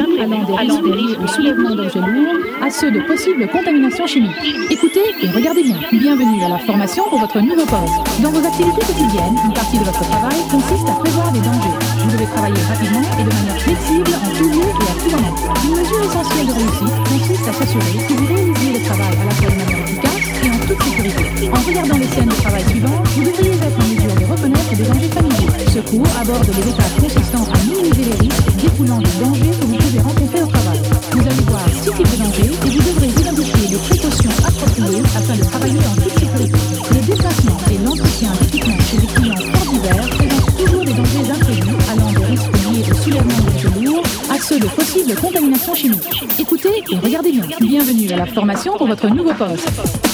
allant des risques au soulèvement d'objets lourds à ceux de possibles contaminations chimiques. Écoutez et regardez bien. Bienvenue à la formation pour votre nouveau poste. Dans vos activités quotidiennes, une partie de votre travail consiste à prévoir des dangers. Vous devez travailler rapidement et de manière flexible en tout lieu et à tout moment. Une mesure essentielle de réussite consiste à s'assurer que vous réalisez le travail à la fois de manière efficace et en toute sécurité. En regardant les scènes de travail suivantes, vous devriez être en mesure de reconnaître des dangers familiers. Secours aborde les étapes consistant à minimiser les risques découlant des dangers que vous pouvez rencontrer au travail. Vous allez voir six types de dangers et vous devrez identifier les précautions appropriées afin de travailler en toute sécurité. Le déplacement et l'entretien d'équipements chez les clients fort divers présentent toujours des dangers imprévus allant des risques liés au soulèvement d'objets lourds à ceux de possibles contaminations chimiques. Écoutez et regardez bien. Bienvenue à la formation pour votre nouveau poste.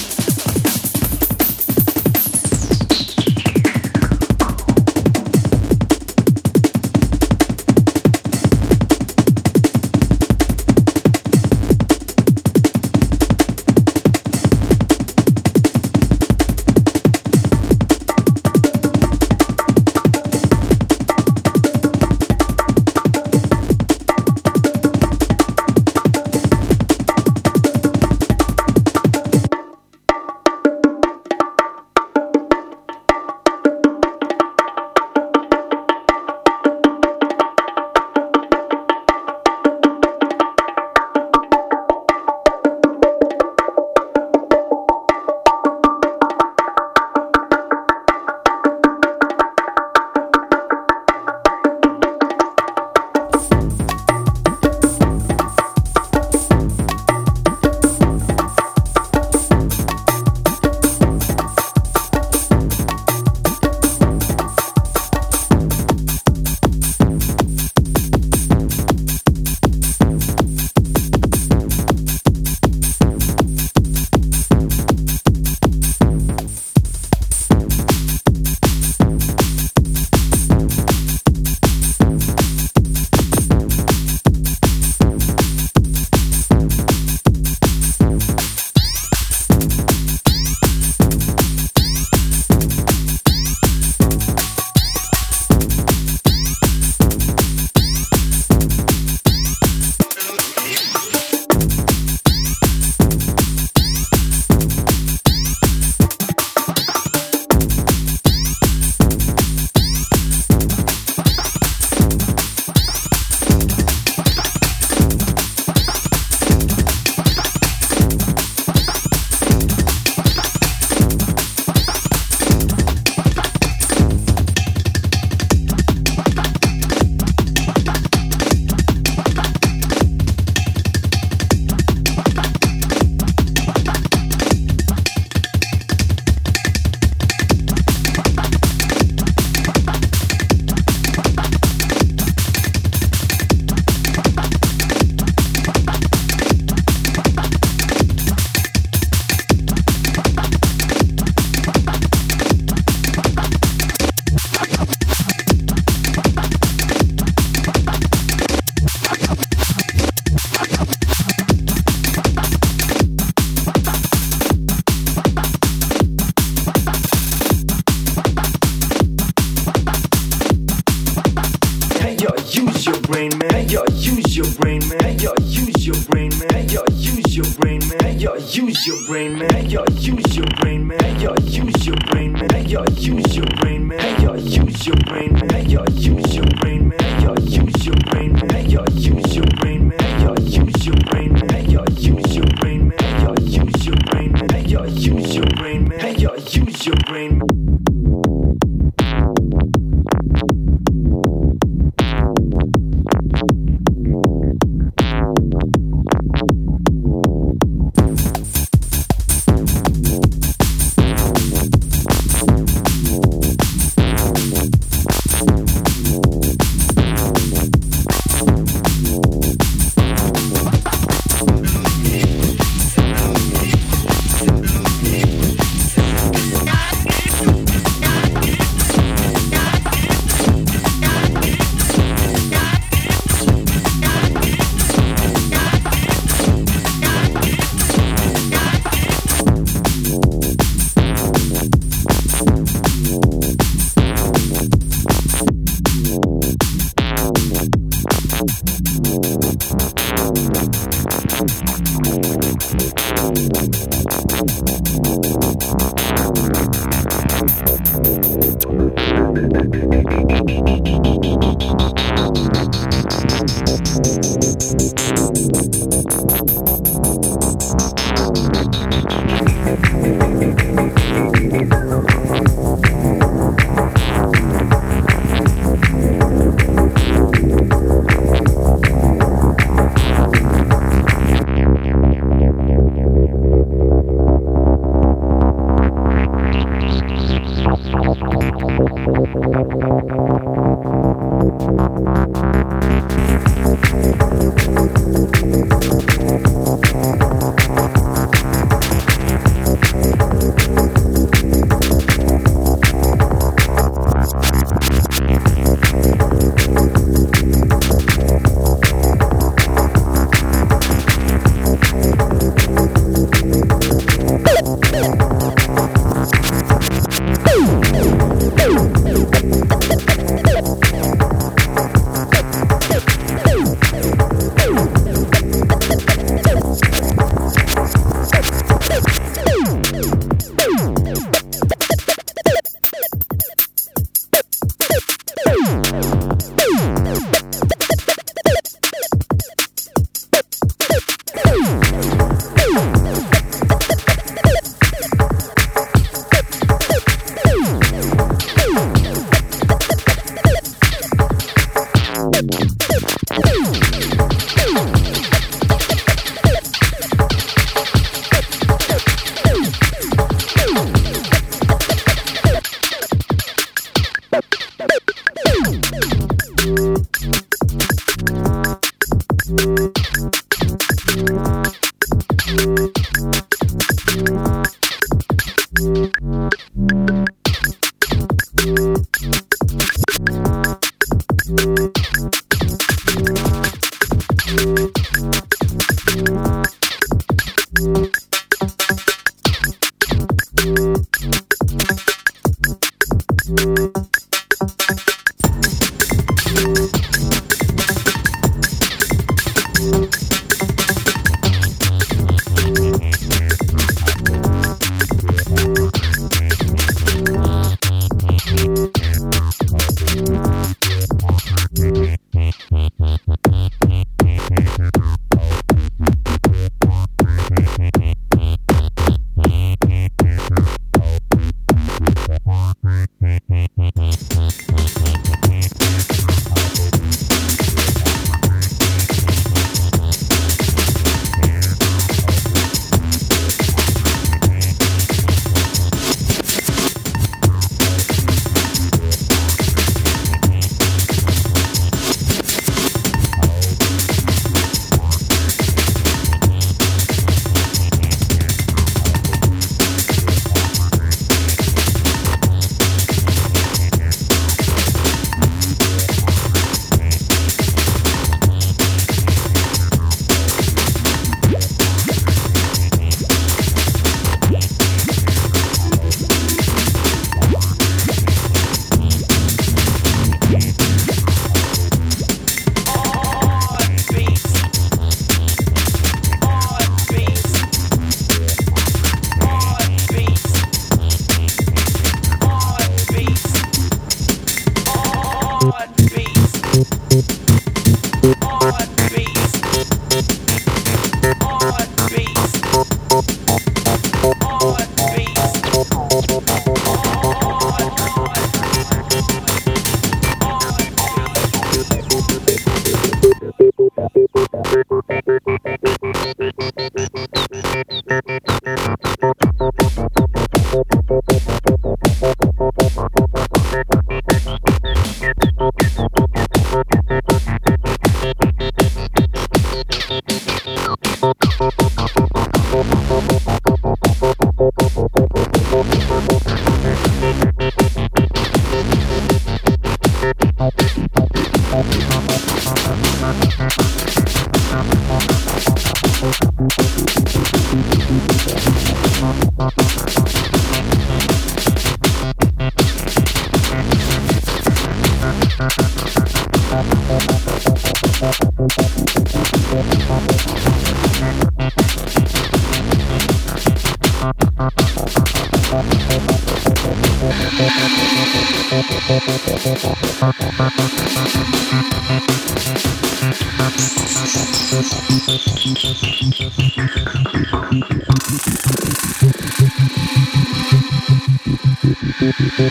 brain, man. Hey, yo, use your brain, man. Hey, yo, use your brain, man. Hey, yo, use your brain, man. Hey, yo, use your brain, man. Hey, yo, use your brain, man. Hey, yo, use your brain, man. Hey, yo, use your brain, man. Hey, yo, use your brain, man. Hey, yo, use your brain.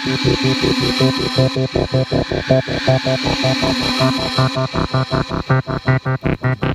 Thank you.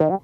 Yeah.